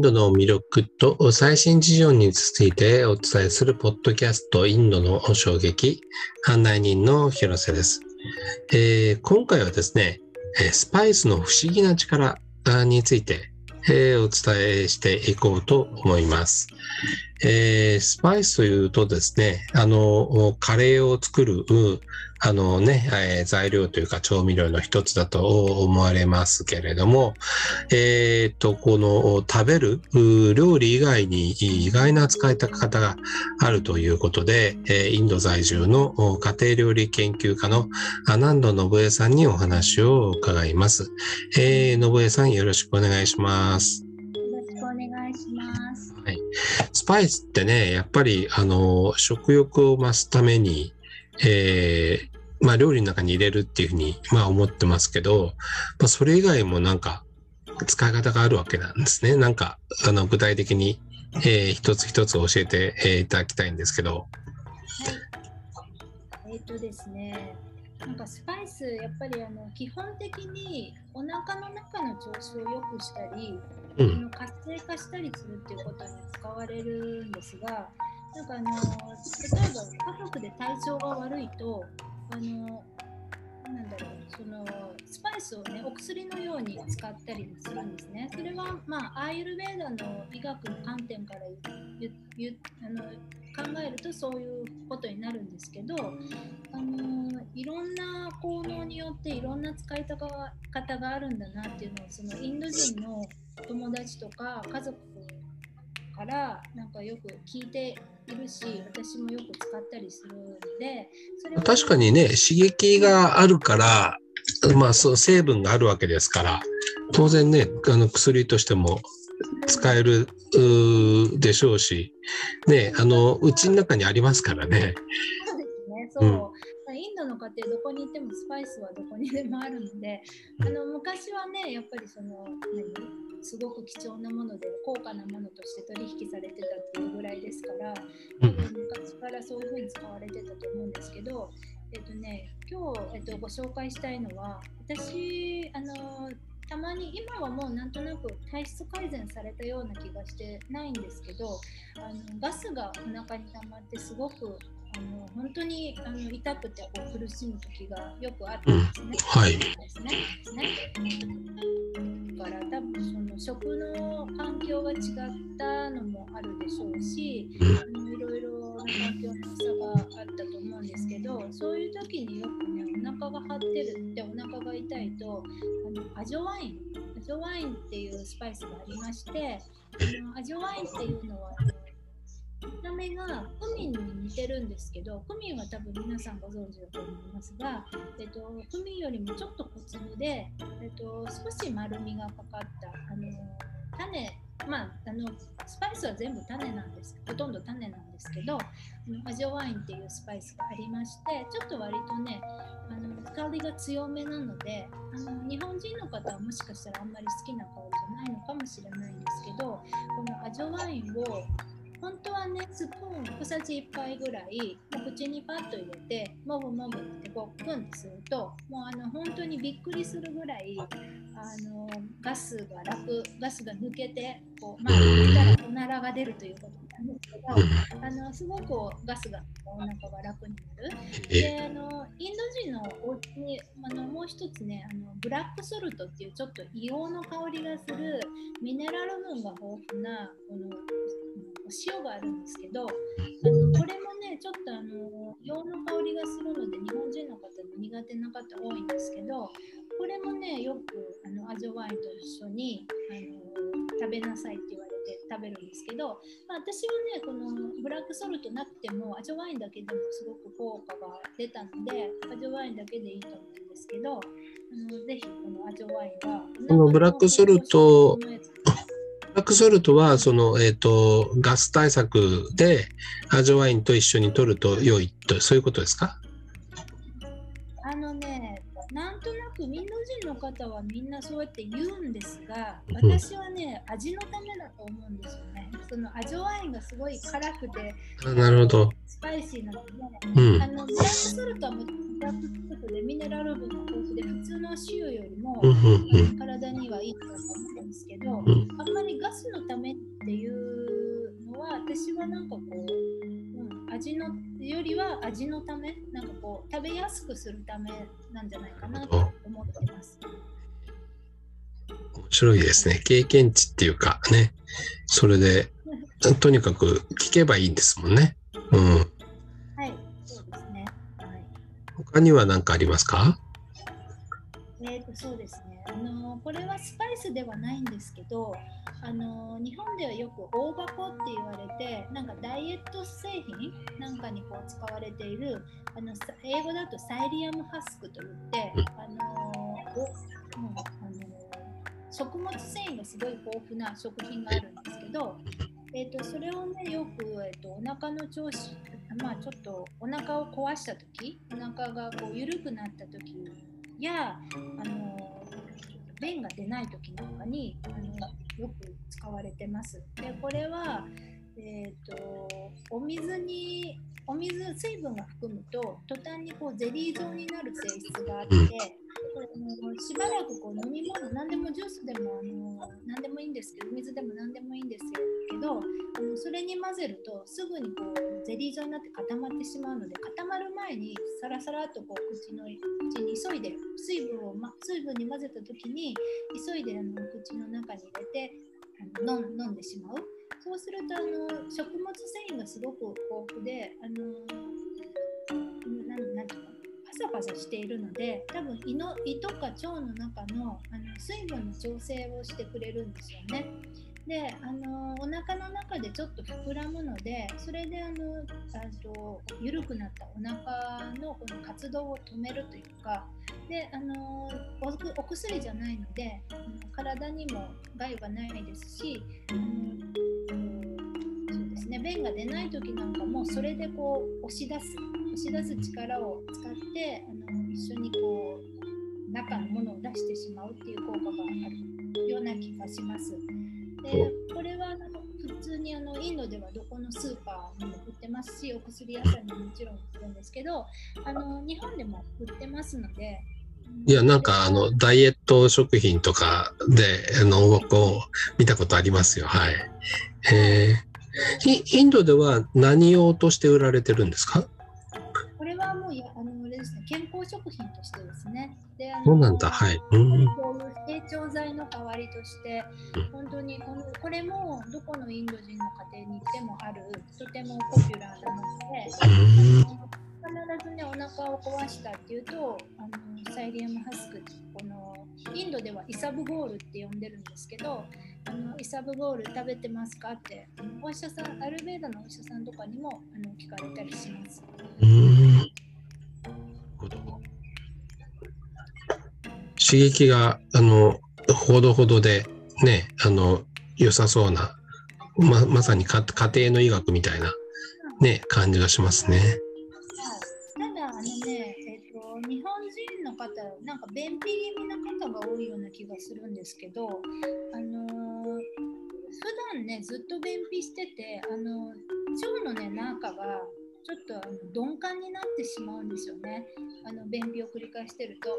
ンドの魅力と最新事情についてお伝えするポッドキャストインドの衝撃案内人の広瀬です、えー、今回はですねスパイスの不思議な力についてえー、お伝えしていこうと思います。えー、スパイスというとですね、あの、カレーを作る、あのね、えー、材料というか調味料の一つだと思われますけれども、えっ、と、この食べる料理以外に意外な使い方があるということで、えインド在住の家庭料理研究家のアナンド信江さんにお話を伺います。えー、信江さんよろしくお願いします。パイスってね、やっぱり、あの、食欲を増すために、えー、まあ、料理の中に入れるっていうふうに、まあ、思ってますけど、まあ、それ以外もなんか、使い方があるわけなんですね。なんか、あの、具体的に、えー、一つ一つ教えて、え、いただきたいんですけど。えっ、とですね、なんかスパイスやっぱりあの基本的にお腹の中の調子を良くしたり、うん、活性化したりするっていうことに使われるんですがなんかあの例えば家族で体調が悪いとあのなんだろうそのスパイスをねお薬のように使ったりするんですね。それはまあアーユルベーダの医学の観点から言あの考えるとそういうことになるんですけど、あのいろんな効能によっていろんな使い方があるんだなっていうのをそのインド人の友達とか家族からなんかよく聞いているし私もよく使ったりするので確かにね刺激があるからまあそう成分があるわけですから当然ねあの薬としても使えるでしょうし。ねあのうちの中にありますからね。そうですね。そう、うん。インドの家庭どこにいてもスパイスはどこにでもあるのであの昔はねやっぱりその何？すごく貴重なもので高価なものとして取引されてたっていうぐらいですから多分昔からそういうふうに使われてたと思うんですけど、えっとね、今日、えっと、ご紹介したいのは私あのたまに今はもうなんとなく体質改善されたような気がしてないんですけどあのガスがお腹に溜まってすごくあの本当にあの痛くてこう苦しむ時がよくあったんですね。うん、はい。ですね。ですね。イスがありまして、あのアジョワインっていうのは見た目がクミンに似てるんですけどクミンは多分皆さんご存知だと思いますが、えっと、クミンよりもちょっと小粒で、えっと、少し丸みがかかったあの種まあ、あのスパイスは全部種なんです。ほとんど種なんですけどアジョワインっていうスパイスがありましてちょっと割とねあの香りが強めなのであの日本人の方はもしかしたらあんまり好きな香りじゃないのかもしれないんですけどこのアジョワインを本当はねスプーン小さじ1杯ぐらい口にパッと入れてもぐもぐってこうプンってするともうあの本当にびっくりするぐらいあのガスが楽ガスが抜けてこうまあ言ったらおならが出るということ。なんですけどあのすごくガスがお腹が楽になる。であのインド人のお家にあのもう一つねあのブラックソルトっていうちょっと硫黄の香りがするミネラル分が豊富なこの塩があるんですけど、あのこれもね、ちょっとあの洋の香りがするので、日本人の方に苦手な方多いんですけど、これもね、よくあのアジョワインと一緒にあの食べなさいって言われて食べるんですけど、まあ、私はね、このブラックソルトなくても、アジョワインだけでもすごく効果が出たので、アジョワインだけでいいと思うんですけど、あのぜひこのアジョワインは。このブラックソルトブラックソルトはその、えーと、ガス対策でアジョワインと一緒に取ると良いとそういうことですか？なんとなくインド人の方はみんなそうやって言うんですが私はね、うん、味のためだと思うんですよね。そのアジョワインがすごい辛くてなるほど。スパイシーなので、うん、あのブラックソルトはブラックソルトでミネラル分が豊富で普通の塩よりも、うんうんうん。体にはいいと思うんですけど、ん。あんまりガスのためっていうのは私はなんかこう、うん、味のよりは味のためなんかこう食べやすくするためなんじゃないかなと思ってます。面白いですね。経験値っていうかね。それで、とにかく聞けばいいんですもんね。うん。はい、そうですね。はい。他には何かありますか？えー、とそうですねあのこれはスパイスではないんですけどあの日本ではよく大箱って言われてなんかダイエット製品なんかにこう使われているあのさ英語だとサイリアムハスクといってうん。あのおもうあの食物繊維がすごい豊富な食品があるんですけど、えー、とそれをねよく、えー、とお腹の調子まあちょっとお腹を壊した時お腹がこう緩くなった時やあの便が出ない時なんかにあのよく使われてます。でこれは、えー、とお水にお水水分が含むと途端にこうゼリー状になる性質があって、うん。これあのしばらくこう飲み物何でもジュースでもあの何でもいいんですけど水でも何でもいいんですけどあのそれに混ぜるとすぐにこうゼリー状になって固まってしまうので固まる前にサラサラっとこう口の口に急いで水分を、ま、水分に混ぜた時に急いであの口の中に入れてあの飲んでしまうそうするとあの食物繊維がすごく豊富であのななんていうかパサパサしているので多分胃の胃とか腸の中のあの水分の調整をしてくれるんですよね。であのお腹の中でちょっと膨らむのでそれであのあと緩くなったお腹のこの活動を止めるというかであのお薬じゃないので体にも害はないですしあのそうですね便が出ない時なんかもそれでこう押し出す押し出す力を使ってあの一緒にこう中のものを出してしまうっていう効果があるような気がします。でこれはあの普通にあのインドではどこのスーパーにも売ってますしお薬屋さんにももちろん売ってるんですけどあの日本でも売ってますのでいや、なんか、あの、ダイエット食品とかで、あの、こう、見たことありますよ。はい。えー、イインドでは何用として売られてるんですか？品としてですねであのそうなんだ。はい。うん。こういう成長剤の代わりとしてうん本当にこのこれもどこのインド人の家庭に行ってもあるとてもポピュラーなものでうん必ずねお腹を壊したっていうとあのサイリアムハスクこのインドではイサブゴールって呼んでるんですけどあのイサブゴール食べてますかってお医者さんアルベーダのお医者さんとかにもあの聞かれたりします。うん。なるほど刺激が、あの、ほどほどで、ね、あの、良さそうな、ま、まさにか家庭の医学みたいな、ね、感じがしますね。はいただあのね、えっと日本人の方なんか便秘気味な方が多いような気がするんですけど、あのー普段ねずっと便秘しててあの腸のね中がちょっとあの鈍感になってしまうんですよねあの便秘を繰り返してると。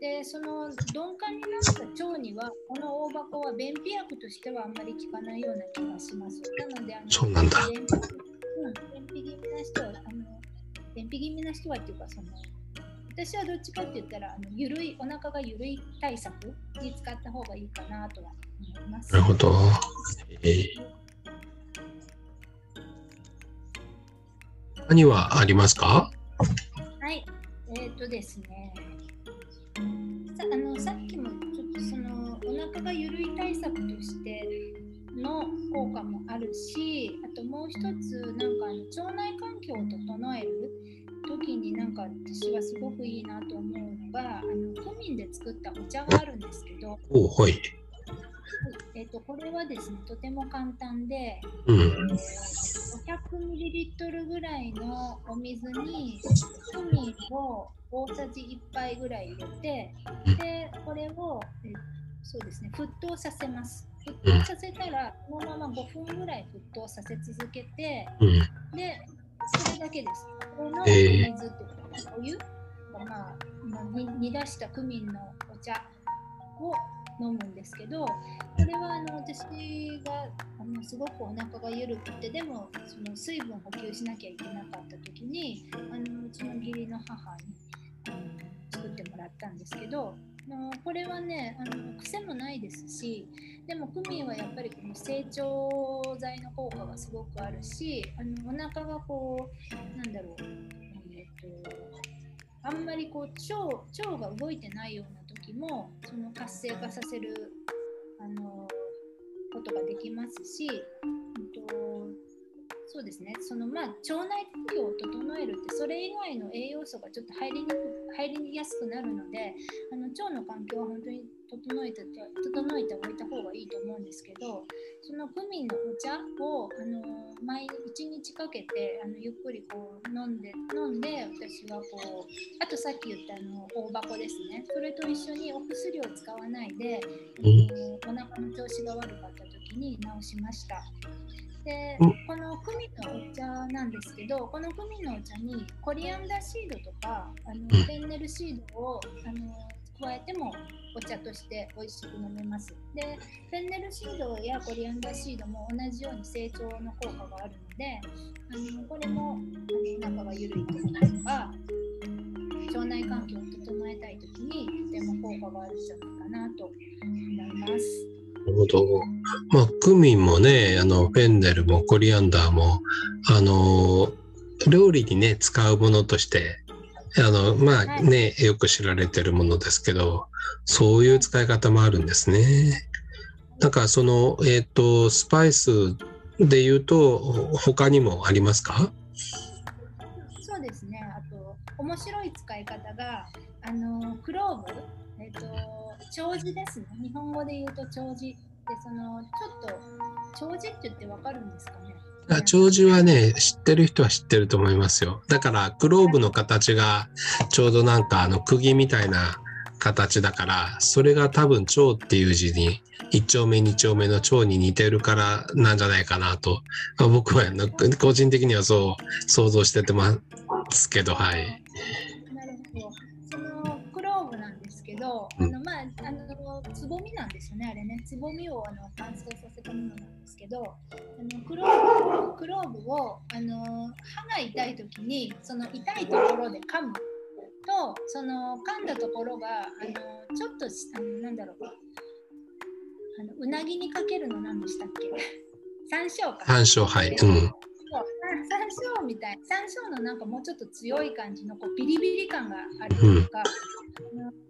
でその鈍感になった腸にはこの大箱は便秘薬としてはあんまり効かないような気がします。なのであのそうなんだ便秘うん、便秘気味な人はあの便秘気味な人はっていうかその私はどっちかって言ったらあのゆるいお腹がゆるい対策に使った方がいいかなとは思います。なるほど。えー何はありますか？はい、えっ、とですね。さあのさっきもちょっとそのお腹がゆるい対策としての効果もあるし、あともう一つなんか腸内環境を整える時になんか私はすごくいいなと思うのが、あのクミンで作ったお茶があるんですけど、おはい。えっ、とこれはですねとても簡単で、うん。500ml ぐらいのお水にクミンを大さじ1杯ぐらい入れてでこれをえそうですね沸騰させます。沸騰させたらこのまま5分ぐらい沸騰させ続けてうん。でそれだけです。これのおえ。ー水っていうかお湯がまあ、煮出したクミンのお茶を飲むんですけどこれはあの私があのすごくお腹が緩くてでもその水分補給しなきゃいけなかった時にあのうちの義理の母にあの作ってもらったんですけどのこれはねあの癖もないですしでもクミンはやっぱりこの成長剤の効果がすごくあるしあのお腹がこうなんだろう、えーと、あんまりこう腸腸が動いてないような時もその活性化させるあのことができますし、うんと、そうですね。そのまあ腸内環境を整えるってそれ以外の栄養素がちょっと入りにく入りやすくなるのであの腸の環境は本当に整えて整えておいた方がいいと思うんですけどそのクミンのお茶をあの毎1日かけてあのゆっくりこう飲んで飲んで私はこうあとさっき言ったあの大箱ですねそれと一緒にお薬を使わないで、うん、お腹の調子が悪かった時に治しました。でこのクミンのお茶なんですけどこのクミンのお茶にコリアンダーシードとかあのフェンネルシードをあの加えてもお茶として美味しく飲めます。で、フェンネルシードやコリアンダーシードも同じように成長の効果があるので、あのこれも中が緩い時とか、腸内環境を整えたい時にとても効果があるんじゃないかなと思います。なるほど。まあ、クミンもね、あの、フェンネルもコリアンダーも、あの、料理にね、使うものとしてあの、まあね、よく知られてるものですけど、そういう使い方もあるんですね。なんかその、えっ、ー、と、スパイスで言うと、他にもありますか？そうですね。あと、面白い使い方が、あの、クローブ、えっ、ー、と、長寿ですね。日本語で言うと長寿。で、その、ちょっと、長寿って言ってわかるんですかね？長寿はね、知ってる人は知ってると思いますよ。だから、クローブの形がちょうどなんかあの釘みたいな形だから、それが多分蝶っていう字に、一丁目二丁目の蝶に似てるからなんじゃないかなと、僕は個人的にはそう想像しててますけど、はい。ぼみなんですよねあれね。つぼみをあの乾燥させたものなんですけどあのクローブクローブをあの歯が痛い時にその痛いところで噛むとその噛んだところがあのちょっとあのなんだろう。あのうなぎにかけるの何でしたっけ？山椒か。山椒はい、うん。山椒みたい。山椒のなんかもうちょっと強い感じのこうビリビリ感があるとか、うん、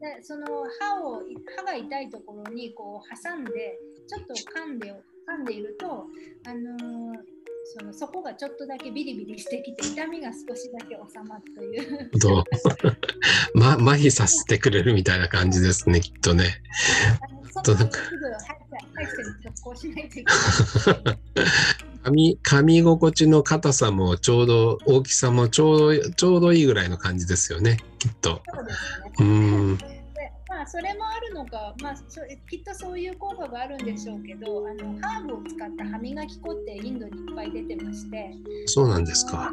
でその歯を歯が痛いところにこう挟んでちょっと噛んで噛んでいるとあのーそのそこがちょっとだけビリビリしてきて痛みが少しだけ収まるという。どう？ま麻痺させてくれるみたいな感じですねきっとね。となんか。噛み噛み心地の硬さもちょうど大きさもちょうどちょうどいいぐらいの感じですよねきっと。そうですね。うん。まあ、それもあるのか、まあ、きっとそういう効果があるんでしょうけどあのハーブを使った歯磨き粉ってインドにいっぱい出てまして。そうなんですか。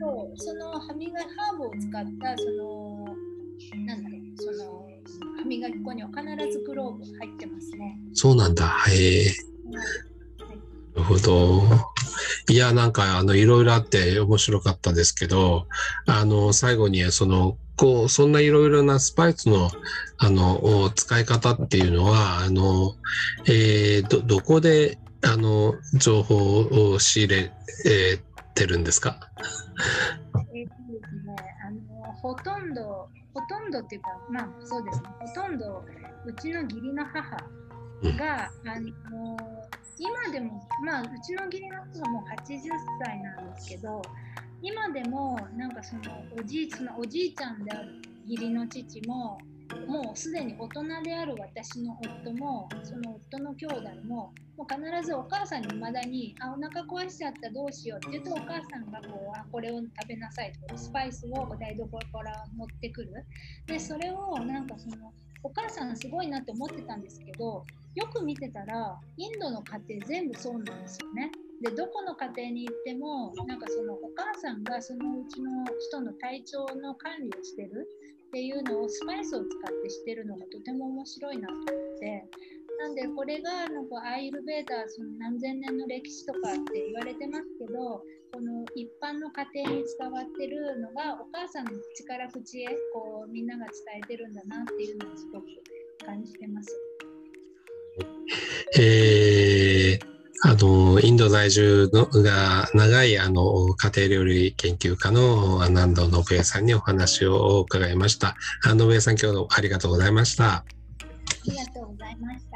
そうその歯磨きハーブを使ったそのなんだろうその歯磨き粉には必ずクローブ入ってますね。そうなんだ。へえ、なるほど。いや、なんか、あの、いろいろあって面白かったですけど、あの、最後に、その、こう、そんないろいろなスパイスの、あの、使い方っていうのは、あの、えー、ど、どこで、あの、情報を仕入れ、えー、てるんですか？えっとですね、あの、ほとんど、ほとんどっていうか、まあ、そうですね、ほとんど、うちの義理の母が、うん、あの、今でも、まあ、うちの義理の母がもう80歳なんですけど、今でもなんかそのおじいそのおじいちゃんである義理の父ももうすでに大人である私の夫もその夫の兄弟ももう必ずお母さんにいまだに「あお腹壊しちゃったどうしよう」って言うとお母さんがこうあこれを食べなさいとかスパイスを台所から持ってくるでそれをなんかそのお母さんすごいなって思ってたんですけどよく見てたらインドの家庭全部そうなんですよね。でどこの家庭に行ってもなんかそのお母さんがそのうちの人の体調の管理をしてるっていうのをスパイスを使ってしてるのがとても面白いなと思ってなんでこれがなんかアイルベーダーその何千年の歴史とかって言われてますけどこの一般の家庭に伝わってるのがお母さんの口から口へこうみんなが伝えてるんだなっていうのをすごく感じてます。えーあの、インド在住のが長いあの家庭料理研究家の南藤信江さんにお話を伺いました。信江さん、今日ありがとうございました。ありがとうございました。